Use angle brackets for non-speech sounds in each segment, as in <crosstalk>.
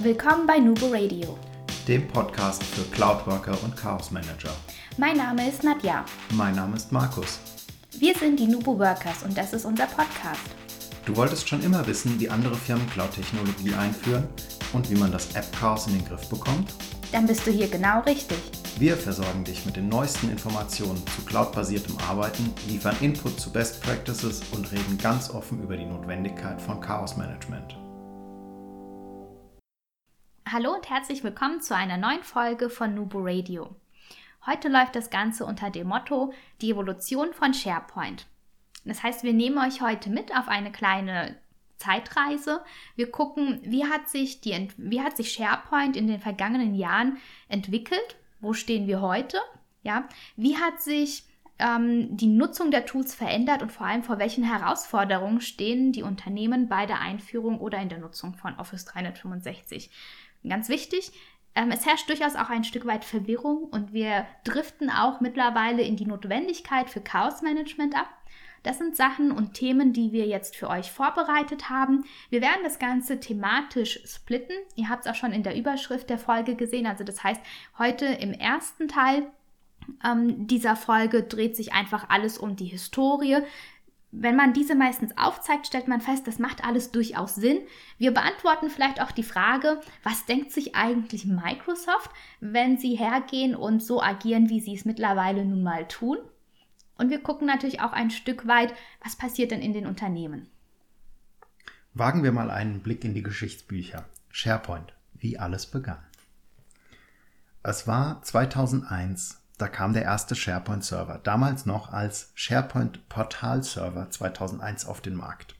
Willkommen bei Nubo Radio, dem Podcast für Cloudworker und Chaos Manager. Mein Name ist Nadja. Mein Name ist Markus. Wir sind die Nubo Workers und das ist unser Podcast. Du wolltest schon immer wissen, wie andere Firmen Cloud-Technologie einführen und wie man das App-Chaos in den Griff bekommt? Dann bist du hier genau richtig. Wir versorgen dich mit den neuesten Informationen zu cloudbasiertem Arbeiten, liefern Input zu Best Practices und reden ganz offen über die Notwendigkeit von Chaos Management. Hallo und herzlich willkommen zu einer neuen Folge von Nubo Radio. Heute läuft das Ganze unter dem Motto Die Evolution von SharePoint. Das heißt, wir nehmen euch heute mit auf eine kleine Zeitreise. Wir gucken, wie hat sich, die, wie hat sich SharePoint in den vergangenen Jahren entwickelt? Wo stehen wir heute? Ja, wie hat sich ähm, die Nutzung der Tools verändert und vor allem vor welchen Herausforderungen stehen die Unternehmen bei der Einführung oder in der Nutzung von Office 365? Ganz wichtig, ähm, es herrscht durchaus auch ein Stück weit Verwirrung und wir driften auch mittlerweile in die Notwendigkeit für Chaos-Management ab. Das sind Sachen und Themen, die wir jetzt für euch vorbereitet haben. Wir werden das Ganze thematisch splitten. Ihr habt es auch schon in der Überschrift der Folge gesehen. Also das heißt, heute im ersten Teil ähm, dieser Folge dreht sich einfach alles um die Historie. Wenn man diese meistens aufzeigt, stellt man fest, das macht alles durchaus Sinn. Wir beantworten vielleicht auch die Frage, was denkt sich eigentlich Microsoft, wenn sie hergehen und so agieren, wie sie es mittlerweile nun mal tun. Und wir gucken natürlich auch ein Stück weit, was passiert denn in den Unternehmen. Wagen wir mal einen Blick in die Geschichtsbücher. SharePoint, wie alles begann. Es war 2001 da kam der erste SharePoint-Server, damals noch als SharePoint Portal-Server 2001 auf den Markt.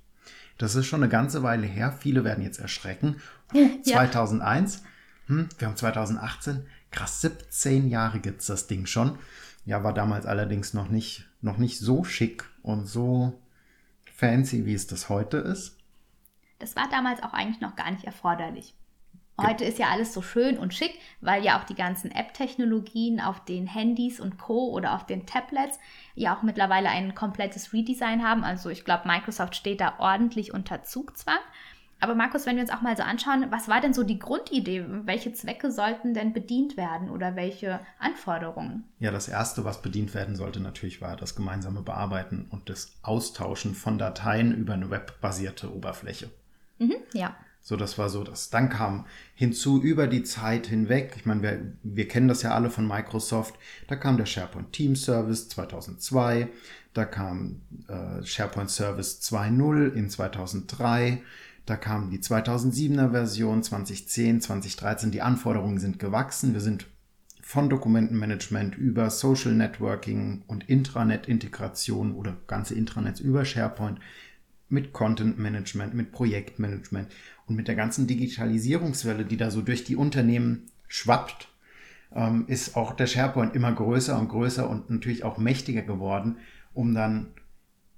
Das ist schon eine ganze Weile her. Viele werden jetzt erschrecken. Ja. 2001, hm, wir haben 2018, krass, 17 Jahre gibt es das Ding schon. Ja, war damals allerdings noch nicht, noch nicht so schick und so fancy, wie es das heute ist. Das war damals auch eigentlich noch gar nicht erforderlich. Heute ist ja alles so schön und schick, weil ja auch die ganzen App-Technologien auf den Handys und Co. oder auf den Tablets ja auch mittlerweile ein komplettes Redesign haben. Also ich glaube, Microsoft steht da ordentlich unter Zugzwang. Aber Markus, wenn wir uns auch mal so anschauen, was war denn so die Grundidee? Welche Zwecke sollten denn bedient werden oder welche Anforderungen? Ja, das Erste, was bedient werden sollte, natürlich war das gemeinsame Bearbeiten und das Austauschen von Dateien über eine webbasierte Oberfläche. Mhm, ja. So, das war so das. Dann kam hinzu über die Zeit hinweg, ich meine, wir, wir kennen das ja alle von Microsoft, da kam der SharePoint Team Service 2002, da kam äh, SharePoint Service 2.0 in 2003, da kam die 2007er Version 2010, 2013. Die Anforderungen sind gewachsen. Wir sind von Dokumentenmanagement über Social Networking und Intranet-Integration oder ganze Intranets über SharePoint mit Content Management, mit Projektmanagement und mit der ganzen Digitalisierungswelle, die da so durch die Unternehmen schwappt, ähm, ist auch der SharePoint immer größer und größer und natürlich auch mächtiger geworden, um dann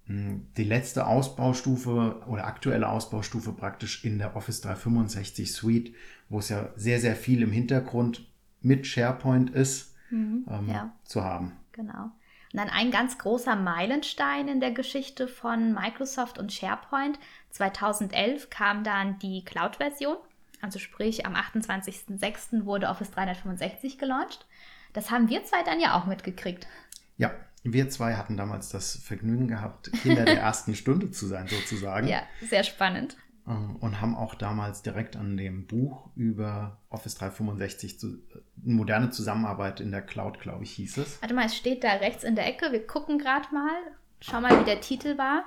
hm, die letzte Ausbaustufe oder aktuelle Ausbaustufe praktisch in der Office 365 Suite, wo es ja sehr, sehr viel im Hintergrund mit SharePoint ist, mhm, ähm, ja. zu haben. Genau. Und dann ein ganz großer Meilenstein in der Geschichte von Microsoft und SharePoint. 2011 kam dann die Cloud-Version, also sprich am 28.06. wurde Office 365 gelauncht. Das haben wir zwei dann ja auch mitgekriegt. Ja, wir zwei hatten damals das Vergnügen gehabt, Kinder der <laughs> ersten Stunde zu sein, sozusagen. Ja, sehr spannend. Ähm, und haben auch damals direkt an dem Buch über Office 365 zu, moderne Zusammenarbeit in der Cloud, glaube ich, hieß es. Warte mal, es steht da rechts in der Ecke. Wir gucken gerade mal. Schau mal, wie der Titel war.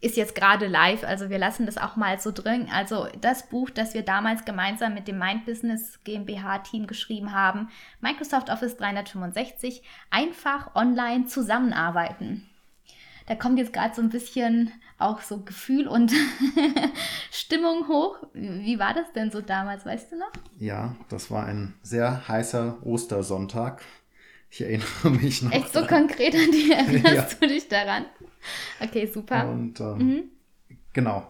Ist jetzt gerade live, also wir lassen das auch mal so drin. Also das Buch, das wir damals gemeinsam mit dem Mind Business GmbH Team geschrieben haben, Microsoft Office 365, einfach online zusammenarbeiten da kommt jetzt gerade so ein bisschen auch so Gefühl und <laughs> Stimmung hoch. Wie war das denn so damals, weißt du noch? Ja, das war ein sehr heißer Ostersonntag. Ich erinnere mich noch. Echt so konkret an die <laughs> erinnerst ja. du dich daran? Okay, super. Und ähm, mhm. genau.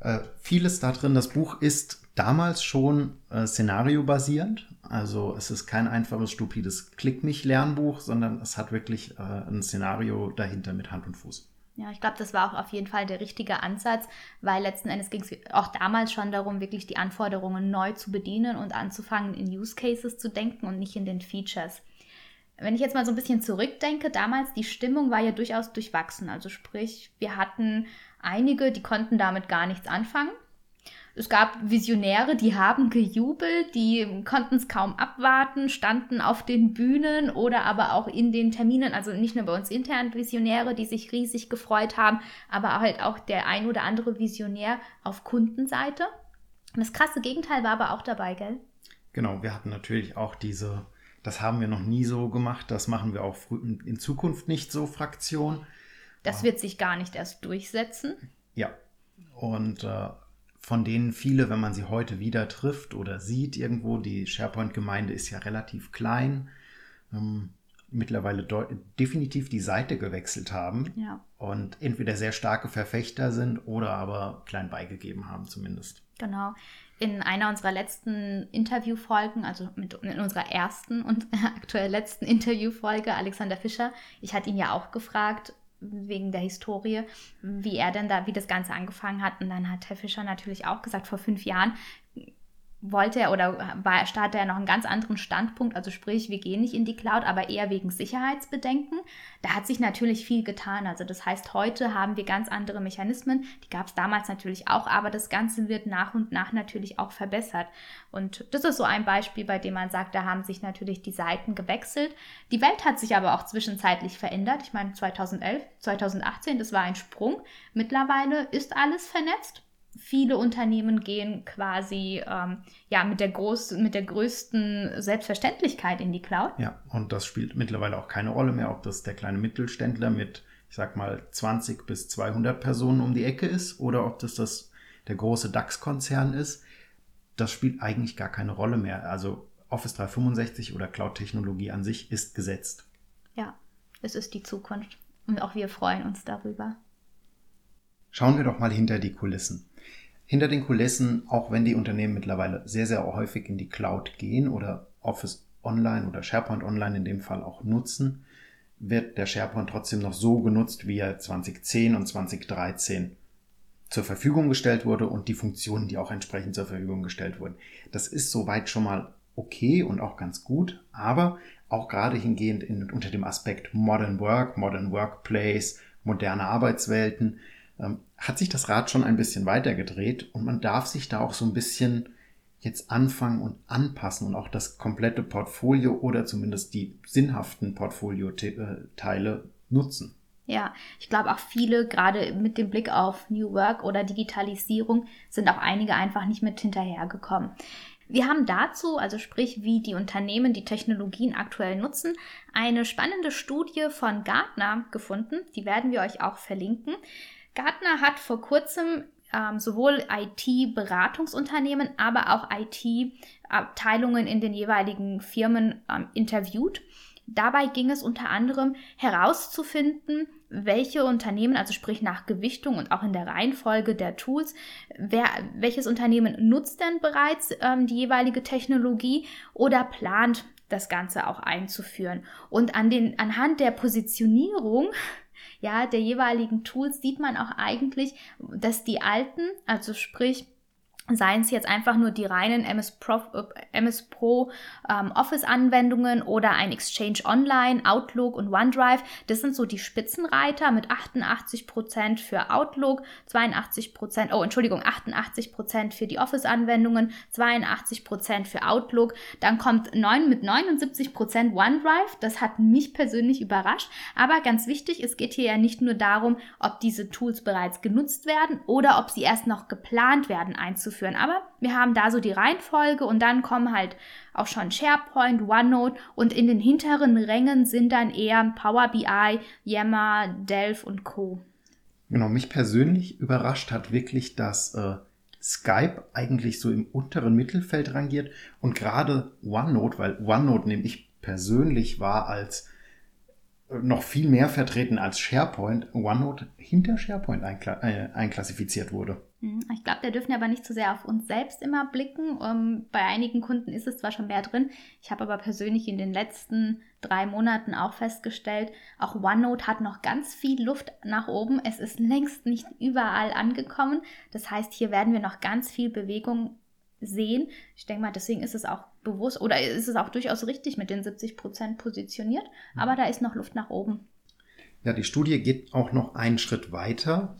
Äh, vieles da drin, das Buch ist damals schon äh, szenariobasierend. Also es ist kein einfaches, stupides Klick mich Lernbuch, sondern es hat wirklich äh, ein Szenario dahinter mit Hand und Fuß. Ja, ich glaube, das war auch auf jeden Fall der richtige Ansatz, weil letzten Endes ging es auch damals schon darum, wirklich die Anforderungen neu zu bedienen und anzufangen, in Use Cases zu denken und nicht in den Features. Wenn ich jetzt mal so ein bisschen zurückdenke, damals die Stimmung war ja durchaus durchwachsen. Also sprich, wir hatten einige, die konnten damit gar nichts anfangen. Es gab Visionäre, die haben gejubelt, die konnten es kaum abwarten, standen auf den Bühnen oder aber auch in den Terminen, also nicht nur bei uns intern Visionäre, die sich riesig gefreut haben, aber halt auch der ein oder andere Visionär auf Kundenseite. das krasse Gegenteil war aber auch dabei, gell? Genau, wir hatten natürlich auch diese, das haben wir noch nie so gemacht, das machen wir auch in Zukunft nicht so, Fraktion. Das wird sich gar nicht erst durchsetzen. Ja, und äh, von denen viele, wenn man sie heute wieder trifft oder sieht irgendwo, die SharePoint-Gemeinde ist ja relativ klein, ähm, mittlerweile definitiv die Seite gewechselt haben ja. und entweder sehr starke Verfechter sind oder aber klein beigegeben haben zumindest. Genau. In einer unserer letzten Interviewfolgen, also mit, in unserer ersten und <laughs> aktuell letzten Interviewfolge, Alexander Fischer, ich hatte ihn ja auch gefragt, wegen der Historie, wie er denn da, wie das Ganze angefangen hat. Und dann hat Herr Fischer natürlich auch gesagt, vor fünf Jahren wollte er oder war, startete er noch einen ganz anderen Standpunkt, also sprich, wir gehen nicht in die Cloud, aber eher wegen Sicherheitsbedenken. Da hat sich natürlich viel getan. Also das heißt, heute haben wir ganz andere Mechanismen. Die gab es damals natürlich auch, aber das Ganze wird nach und nach natürlich auch verbessert. Und das ist so ein Beispiel, bei dem man sagt, da haben sich natürlich die Seiten gewechselt. Die Welt hat sich aber auch zwischenzeitlich verändert. Ich meine, 2011, 2018, das war ein Sprung. Mittlerweile ist alles vernetzt viele Unternehmen gehen quasi ähm, ja, mit, der groß, mit der größten Selbstverständlichkeit in die Cloud. Ja, und das spielt mittlerweile auch keine Rolle mehr, ob das der kleine Mittelständler mit, ich sag mal, 20 bis 200 Personen um die Ecke ist oder ob das, das der große DAX-Konzern ist. Das spielt eigentlich gar keine Rolle mehr. Also Office 365 oder Cloud-Technologie an sich ist gesetzt. Ja, es ist die Zukunft. Und auch wir freuen uns darüber. Schauen wir doch mal hinter die Kulissen. Hinter den Kulissen, auch wenn die Unternehmen mittlerweile sehr, sehr häufig in die Cloud gehen oder Office Online oder SharePoint Online in dem Fall auch nutzen, wird der SharePoint trotzdem noch so genutzt, wie er 2010 und 2013 zur Verfügung gestellt wurde und die Funktionen, die auch entsprechend zur Verfügung gestellt wurden. Das ist soweit schon mal okay und auch ganz gut, aber auch gerade hingehend in, unter dem Aspekt Modern Work, Modern Workplace, moderne Arbeitswelten, hat sich das Rad schon ein bisschen weitergedreht und man darf sich da auch so ein bisschen jetzt anfangen und anpassen und auch das komplette Portfolio oder zumindest die sinnhaften Portfolio-Teile nutzen. Ja, ich glaube auch viele, gerade mit dem Blick auf New Work oder Digitalisierung, sind auch einige einfach nicht mit hinterhergekommen. Wir haben dazu, also sprich, wie die Unternehmen die Technologien aktuell nutzen, eine spannende Studie von Gartner gefunden. Die werden wir euch auch verlinken. Gartner hat vor kurzem ähm, sowohl IT-Beratungsunternehmen, aber auch IT-Abteilungen in den jeweiligen Firmen ähm, interviewt. Dabei ging es unter anderem herauszufinden, welche Unternehmen, also sprich nach Gewichtung und auch in der Reihenfolge der Tools, wer, welches Unternehmen nutzt denn bereits ähm, die jeweilige Technologie oder plant das Ganze auch einzuführen. Und an den, anhand der Positionierung ja, der jeweiligen Tools sieht man auch eigentlich, dass die alten, also sprich Seien es jetzt einfach nur die reinen MS Pro, äh, MS Pro ähm, Office-Anwendungen oder ein Exchange Online, Outlook und OneDrive. Das sind so die Spitzenreiter mit 88% für Outlook, 82%, oh Entschuldigung, 88% für die Office-Anwendungen, 82% für Outlook. Dann kommt 9 mit 79% OneDrive. Das hat mich persönlich überrascht. Aber ganz wichtig, es geht hier ja nicht nur darum, ob diese Tools bereits genutzt werden oder ob sie erst noch geplant werden einzuführen durchführen. Aber wir haben da so die Reihenfolge und dann kommen halt auch schon SharePoint, OneNote und in den hinteren Rängen sind dann eher Power BI, Yammer, Delph und Co. Genau, mich persönlich überrascht hat wirklich, dass äh, Skype eigentlich so im unteren Mittelfeld rangiert und gerade OneNote, weil OneNote nehme ich persönlich wahr als noch viel mehr vertreten als SharePoint, OneNote hinter SharePoint einkla äh, einklassifiziert wurde. Hm, ich glaube, da dürfen wir aber nicht zu so sehr auf uns selbst immer blicken. Um, ähm, bei einigen Kunden ist es zwar schon mehr drin. Ich habe aber persönlich in den letzten drei Monaten auch festgestellt, auch OneNote hat noch ganz viel Luft nach oben. Es ist längst nicht überall angekommen. Das heißt, hier werden wir noch ganz viel Bewegung sehen. Ich denke mal, deswegen ist es auch bewusst oder ist es auch durchaus richtig mit den 70 Prozent positioniert, mhm. aber da ist noch Luft nach oben. Ja, die Studie geht auch noch einen Schritt weiter.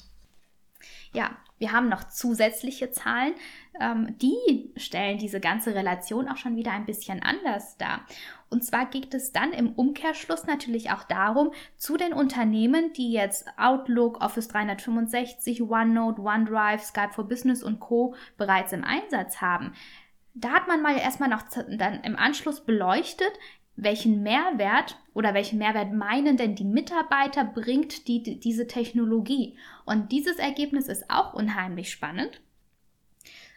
Ja, wir haben noch zusätzliche Zahlen, ähm, die stellen diese ganze Relation auch schon wieder ein bisschen anders dar. Und zwar geht es dann im Umkehrschluss natürlich auch darum, zu den Unternehmen, die jetzt Outlook, Office 365, OneNote, OneDrive, Skype for Business und Co. bereits im Einsatz haben. Da hat man mal erstmal noch dann im Anschluss beleuchtet, welchen Mehrwert oder welchen Mehrwert meinen denn die Mitarbeiter bringt die, die, diese Technologie. Und dieses Ergebnis ist auch unheimlich spannend.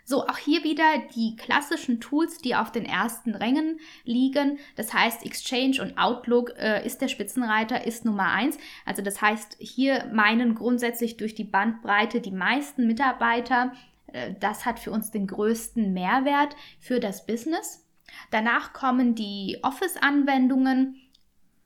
So, auch hier wieder die klassischen Tools, die auf den ersten Rängen liegen. Das heißt, Exchange und Outlook äh, ist der Spitzenreiter, ist Nummer eins. Also das heißt, hier meinen grundsätzlich durch die Bandbreite die meisten Mitarbeiter. Äh, das hat für uns den größten Mehrwert für das Business. Danach kommen die Office-Anwendungen,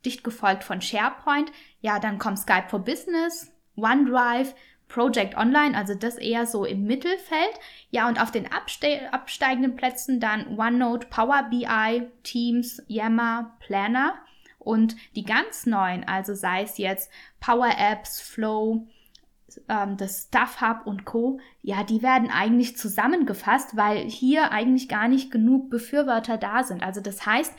dicht gefolgt von SharePoint. Ja, dann kommt Skype for Business, OneDrive, Project Online, also das eher so im Mittelfeld. Ja, und auf den abste absteigenden Plätzen dann OneNote, Power BI, Teams, Yammer, Planner und die ganz neuen, also sei es jetzt Power Apps, Flow, ähm, das Stuff Hub und Co., ja, die werden eigentlich zusammengefasst, weil hier eigentlich gar nicht genug Befürworter da sind. Also das heißt,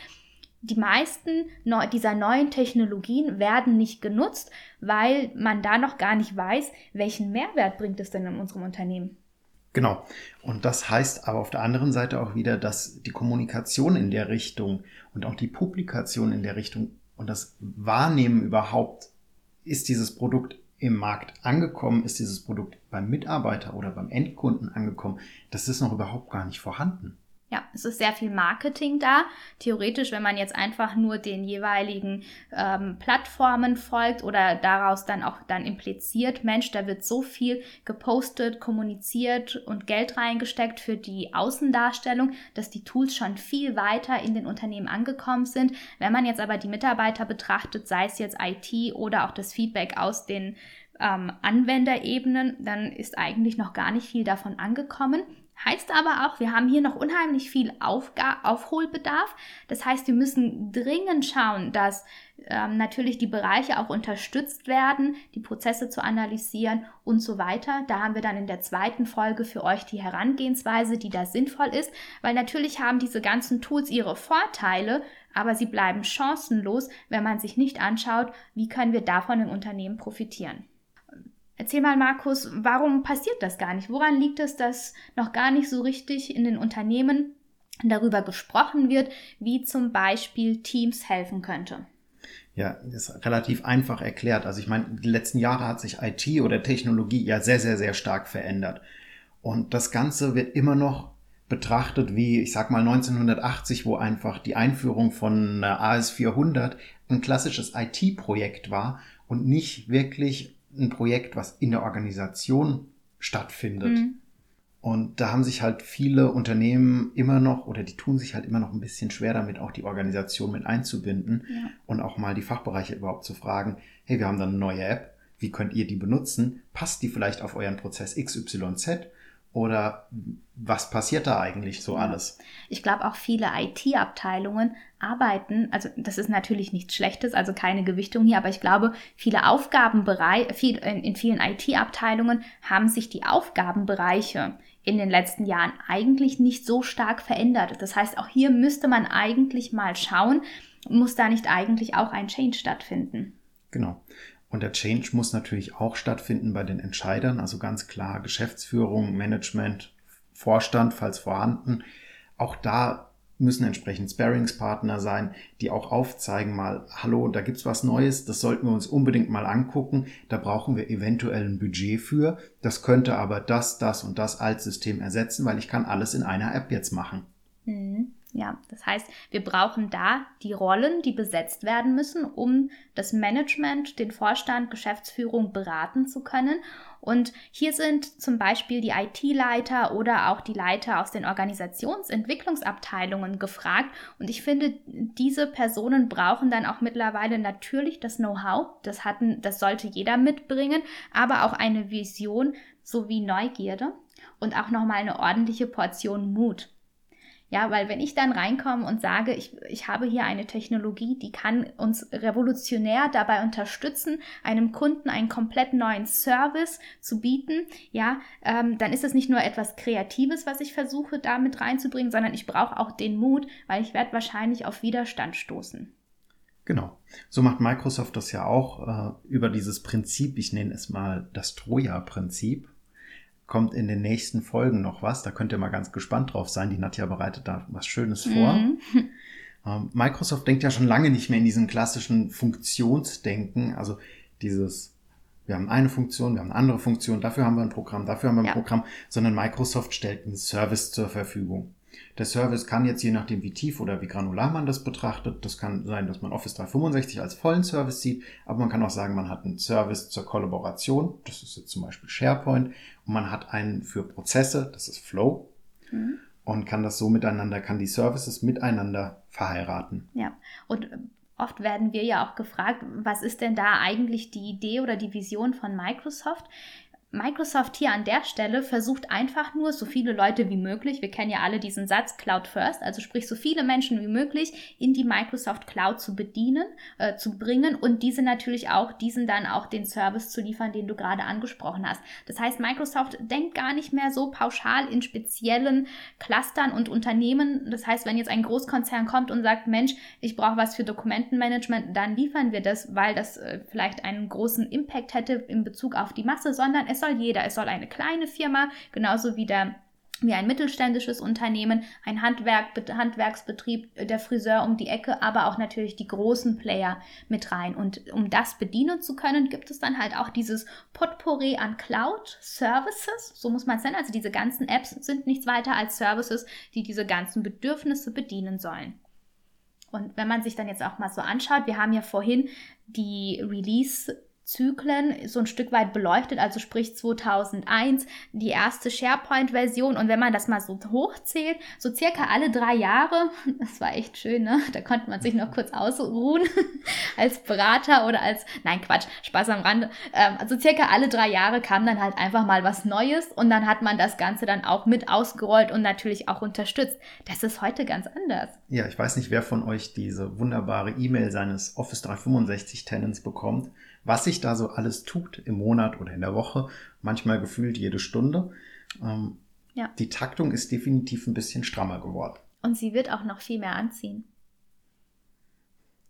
die meisten dieser neuen Technologien werden nicht genutzt, weil man da noch gar nicht weiß, welchen Mehrwert bringt es denn in unserem Unternehmen. Genau. Und das heißt aber auf der anderen Seite auch wieder, dass die Kommunikation in der Richtung und auch die Publikation in der Richtung und das Wahrnehmen überhaupt, ist dieses Produkt im Markt angekommen, ist dieses Produkt beim Mitarbeiter oder beim Endkunden angekommen, das ist noch überhaupt gar nicht vorhanden. Ja, es ist sehr viel Marketing da. Theoretisch, wenn man jetzt einfach nur den jeweiligen ähm, Plattformen folgt oder daraus dann auch dann impliziert, Mensch, da wird so viel gepostet, kommuniziert und Geld reingesteckt für die Außendarstellung, dass die Tools schon viel weiter in den Unternehmen angekommen sind. Wenn man jetzt aber die Mitarbeiter betrachtet, sei es jetzt IT oder auch das Feedback aus den ähm, Anwenderebenen, dann ist eigentlich noch gar nicht viel davon angekommen. Heißt aber auch, wir haben hier noch unheimlich viel Aufga Aufholbedarf. Das heißt, wir müssen dringend schauen, dass ähm, natürlich die Bereiche auch unterstützt werden, die Prozesse zu analysieren und so weiter. Da haben wir dann in der zweiten Folge für euch die Herangehensweise, die da sinnvoll ist, weil natürlich haben diese ganzen Tools ihre Vorteile, aber sie bleiben chancenlos, wenn man sich nicht anschaut, wie können wir davon im Unternehmen profitieren. Erzähl mal, Markus, warum passiert das gar nicht? Woran liegt es, dass noch gar nicht so richtig in den Unternehmen darüber gesprochen wird, wie zum Beispiel Teams helfen könnte? Ja, ist relativ einfach erklärt. Also ich meine, die letzten Jahre hat sich IT oder Technologie ja sehr, sehr, sehr stark verändert. Und das Ganze wird immer noch betrachtet wie, ich sag mal, 1980, wo einfach die Einführung von AS400 ein klassisches IT-Projekt war und nicht wirklich ein Projekt, was in der Organisation stattfindet. Mhm. Und da haben sich halt viele Unternehmen immer noch oder die tun sich halt immer noch ein bisschen schwer damit, auch die Organisation mit einzubinden ja. und auch mal die Fachbereiche überhaupt zu fragen, hey, wir haben da eine neue App, wie könnt ihr die benutzen? Passt die vielleicht auf euren Prozess XYZ? Oder was passiert da eigentlich so alles? Ich glaube, auch viele IT-Abteilungen arbeiten, also das ist natürlich nichts Schlechtes, also keine Gewichtung hier, aber ich glaube, viele Aufgabenbereiche, viel, in vielen IT-Abteilungen haben sich die Aufgabenbereiche in den letzten Jahren eigentlich nicht so stark verändert. Das heißt, auch hier müsste man eigentlich mal schauen, muss da nicht eigentlich auch ein Change stattfinden? Genau. Und der Change muss natürlich auch stattfinden bei den Entscheidern, also ganz klar Geschäftsführung, Management, Vorstand, falls vorhanden. Auch da müssen entsprechend Sparingspartner sein, die auch aufzeigen mal, hallo, da gibt's was Neues, das sollten wir uns unbedingt mal angucken, da brauchen wir eventuell ein Budget für, das könnte aber das, das und das Altsystem ersetzen, weil ich kann alles in einer App jetzt machen. Mhm. Ja, das heißt, wir brauchen da die Rollen, die besetzt werden müssen, um das Management, den Vorstand, Geschäftsführung beraten zu können. Und hier sind zum Beispiel die IT-Leiter oder auch die Leiter aus den Organisationsentwicklungsabteilungen gefragt. Und ich finde, diese Personen brauchen dann auch mittlerweile natürlich das Know-how. Das hatten, das sollte jeder mitbringen, aber auch eine Vision sowie Neugierde und auch nochmal eine ordentliche Portion Mut. Ja, weil wenn ich dann reinkomme und sage, ich, ich habe hier eine Technologie, die kann uns revolutionär dabei unterstützen, einem Kunden einen komplett neuen Service zu bieten, ja, ähm, dann ist es nicht nur etwas Kreatives, was ich versuche damit reinzubringen, sondern ich brauche auch den Mut, weil ich werde wahrscheinlich auf Widerstand stoßen. Genau. So macht Microsoft das ja auch äh, über dieses Prinzip, ich nenne es mal das Troja-Prinzip kommt in den nächsten Folgen noch was. Da könnt ihr mal ganz gespannt drauf sein. Die Nadja bereitet da was Schönes vor. Mhm. Ähm, Microsoft denkt ja schon lange nicht mehr in diesem klassischen Funktionsdenken. Also dieses, wir haben eine Funktion, wir haben eine andere Funktion, dafür haben wir ein Programm, dafür haben wir ein ja. Programm, sondern Microsoft stellt einen Service zur Verfügung. Der Service kann jetzt je nachdem, wie tief oder wie granular man das betrachtet, das kann sein, dass man Office 365 als vollen Service sieht, aber man kann auch sagen, man hat einen Service zur Kollaboration, das ist jetzt zum Beispiel SharePoint, und man hat einen für Prozesse, das ist Flow, mhm. und kann das so miteinander, kann die Services miteinander verheiraten. Ja, und Oft werden wir ja auch gefragt, was ist denn da eigentlich die Idee oder die Vision von Microsoft? Microsoft hier an der Stelle versucht einfach nur, so viele Leute wie möglich, wir kennen ja alle diesen Satz Cloud First, also sprich so viele Menschen wie möglich in die Microsoft Cloud zu bedienen, äh, zu bringen und diese natürlich auch, diesen dann auch den Service zu liefern, den du gerade angesprochen hast. Das heißt, Microsoft denkt gar nicht mehr so pauschal in speziellen Clustern und Unternehmen. Das heißt, wenn jetzt ein Großkonzern kommt und sagt, Mensch, ich brauche was für Dokumentenmanagement, dann liefern wir das, weil das äh, vielleicht einen großen Impact hätte in Bezug auf die Masse, sondern es es soll jeder. Es soll eine kleine Firma, genauso wie der wie ein mittelständisches Unternehmen, ein Handwerk, Handwerksbetrieb, äh, der Friseur um die Ecke, aber auch natürlich die großen Player mit rein. Und um das bedienen zu können, gibt es dann halt auch dieses Potpourri an Cloud-Services, so muss man es nennen. Also diese ganzen Apps sind nichts weiter als Services, die diese ganzen Bedürfnisse bedienen sollen. Und wenn man sich dann jetzt auch mal so anschaut, wir haben ja vorhin die Release Zyklen so ein Stück weit beleuchtet, also sprich 2001 die erste SharePoint-Version und wenn man das mal so hochzählt, so circa alle drei Jahre, <laughs> das war echt schön, ne? Da konnte man sich noch kurz ausruhen <laughs> als Berater oder als, nein Quatsch, Spaß am Rande, ähm, also circa alle drei Jahre kam dann halt einfach mal was Neues und dann hat man das Ganze dann auch mit ausgerollt und natürlich auch unterstützt. Das ist heute ganz anders. Ja, ich weiß nicht, wer von euch diese wunderbare E-Mail seines Office 365 Tenants bekommt was sich da so alles tut im Monat oder in der Woche, manchmal gefühlt jede Stunde. Ähm, ja. Die Taktung ist definitiv ein bisschen strammer geworden. Und sie wird auch noch viel mehr anziehen.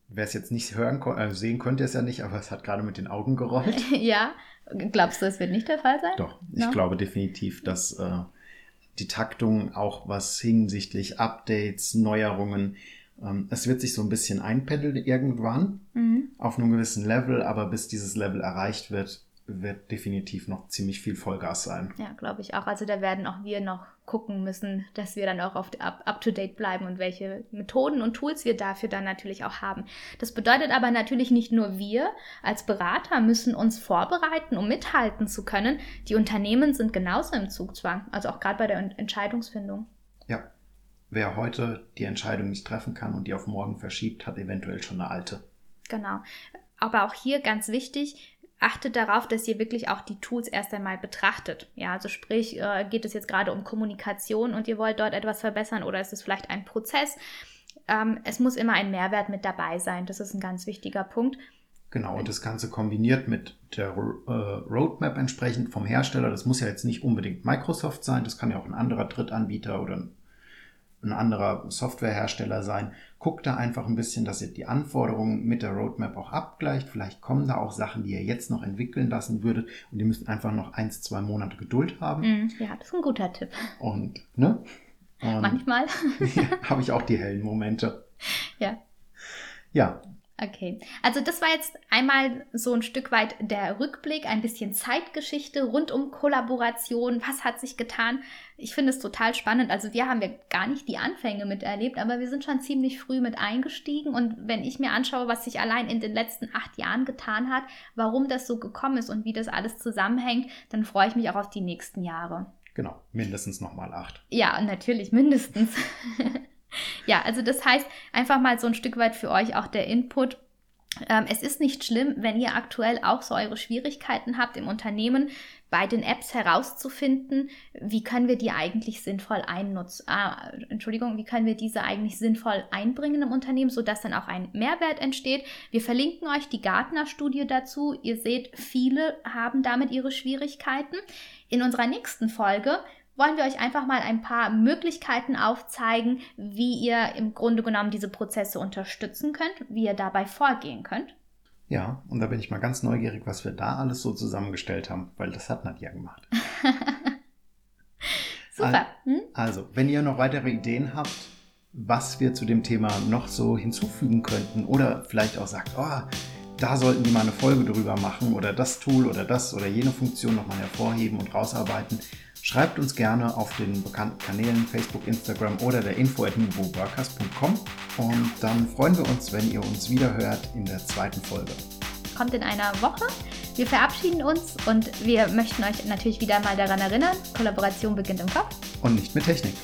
Wer es jetzt nicht hören äh, sehen konnte es ja nicht, aber es hat gerade mit den Augen gerollt. <laughs> ja, glaubst du, es wird nicht der Fall sein? Doch, ich no? glaube definitiv, dass äh, die Taktung auch was hinsichtlich Updates, Neuerungen, es wird sich so ein bisschen einpendeln irgendwann mhm. auf einem gewissen Level, aber bis dieses Level erreicht wird, wird definitiv noch ziemlich viel Vollgas sein. Ja, glaube ich auch. Also da werden auch wir noch gucken müssen, dass wir dann auch auf up, up to date bleiben und welche Methoden und Tools wir dafür dann natürlich auch haben. Das bedeutet aber natürlich nicht nur wir als Berater müssen uns vorbereiten, um mithalten zu können. Die Unternehmen sind genauso im Zugzwang, also auch gerade bei der Entscheidungsfindung. Ja, wer heute die Entscheidung nicht treffen kann und die auf morgen verschiebt, hat eventuell schon eine alte. Genau. Aber auch hier ganz wichtig, achtet darauf, dass ihr wirklich auch die Tools erst einmal betrachtet. Ja, also sprich, äh, geht es jetzt gerade um Kommunikation und ihr wollt dort etwas verbessern oder ist es vielleicht ein Prozess? Ähm, es muss immer ein Mehrwert mit dabei sein. Das ist ein ganz wichtiger Punkt. Genau, und das Ganze kombiniert mit der äh, Roadmap entsprechend vom Hersteller. Das muss ja jetzt nicht unbedingt Microsoft sein, das kann ja auch ein anderer Drittanbieter oder ein ein anderer Softwarehersteller sein. Guckt da einfach ein bisschen, dass ihr die Anforderungen mit der Roadmap auch abgleicht. Vielleicht kommen da auch Sachen, die ihr jetzt noch entwickeln lassen würdet und ihr müsst einfach noch ein, zwei Monate Geduld haben. Mm, ja, das ist ein guter Tipp. Und, ne? Und Manchmal. <laughs> habe ich auch die hellen Momente. Ja. Ja, Okay, also das war jetzt einmal so ein Stück weit der Rückblick, ein bisschen Zeitgeschichte rund um Kollaboration. Was hat sich getan? Ich finde es total spannend. Also wir haben ja gar nicht die Anfänge miterlebt, aber wir sind schon ziemlich früh mit eingestiegen. Und wenn ich mir anschaue, was sich allein in den letzten acht Jahren getan hat, warum das so gekommen ist und wie das alles zusammenhängt, dann freue ich mich auch auf die nächsten Jahre. Genau, mindestens nochmal acht. Ja, natürlich, mindestens. <laughs> ja, also das heißt, einfach mal so ein Stück weit für euch auch der Input. Ähm, es ist nicht schlimm, wenn ihr aktuell auch so eure Schwierigkeiten habt im Unternehmen, bei den Apps herauszufinden, wie können wir die eigentlich sinnvoll einnutzen, ah, Entschuldigung, wie können wir diese eigentlich sinnvoll einbringen im Unternehmen, sodass dann auch ein Mehrwert entsteht. Wir verlinken euch die Gartner-Studie dazu. Ihr seht, viele haben damit ihre Schwierigkeiten. In unserer nächsten Folge wollen wir euch einfach mal ein paar Möglichkeiten aufzeigen, wie ihr im Grunde genommen diese Prozesse unterstützen könnt, wie ihr dabei vorgehen könnt. Ja, und da bin ich mal ganz neugierig, was wir da alles so zusammengestellt haben, weil das hat Nadja gemacht. <laughs> Super. Hm? Also, wenn ihr noch weitere Ideen habt, was wir zu dem Thema noch so hinzufügen könnten oder vielleicht auch sagt, oh, da sollten die mal eine Folge drüber machen oder das Tool oder das oder jene Funktion nochmal hervorheben und rausarbeiten, Schreibt uns gerne auf den bekannten Kanälen Facebook, Instagram oder der info at und dann freuen wir uns, wenn ihr uns wieder hört in der zweiten Folge. Kommt in einer Woche. Wir verabschieden uns und wir möchten euch natürlich wieder mal daran erinnern, Kollaboration beginnt im Kopf. Und nicht mit Technik.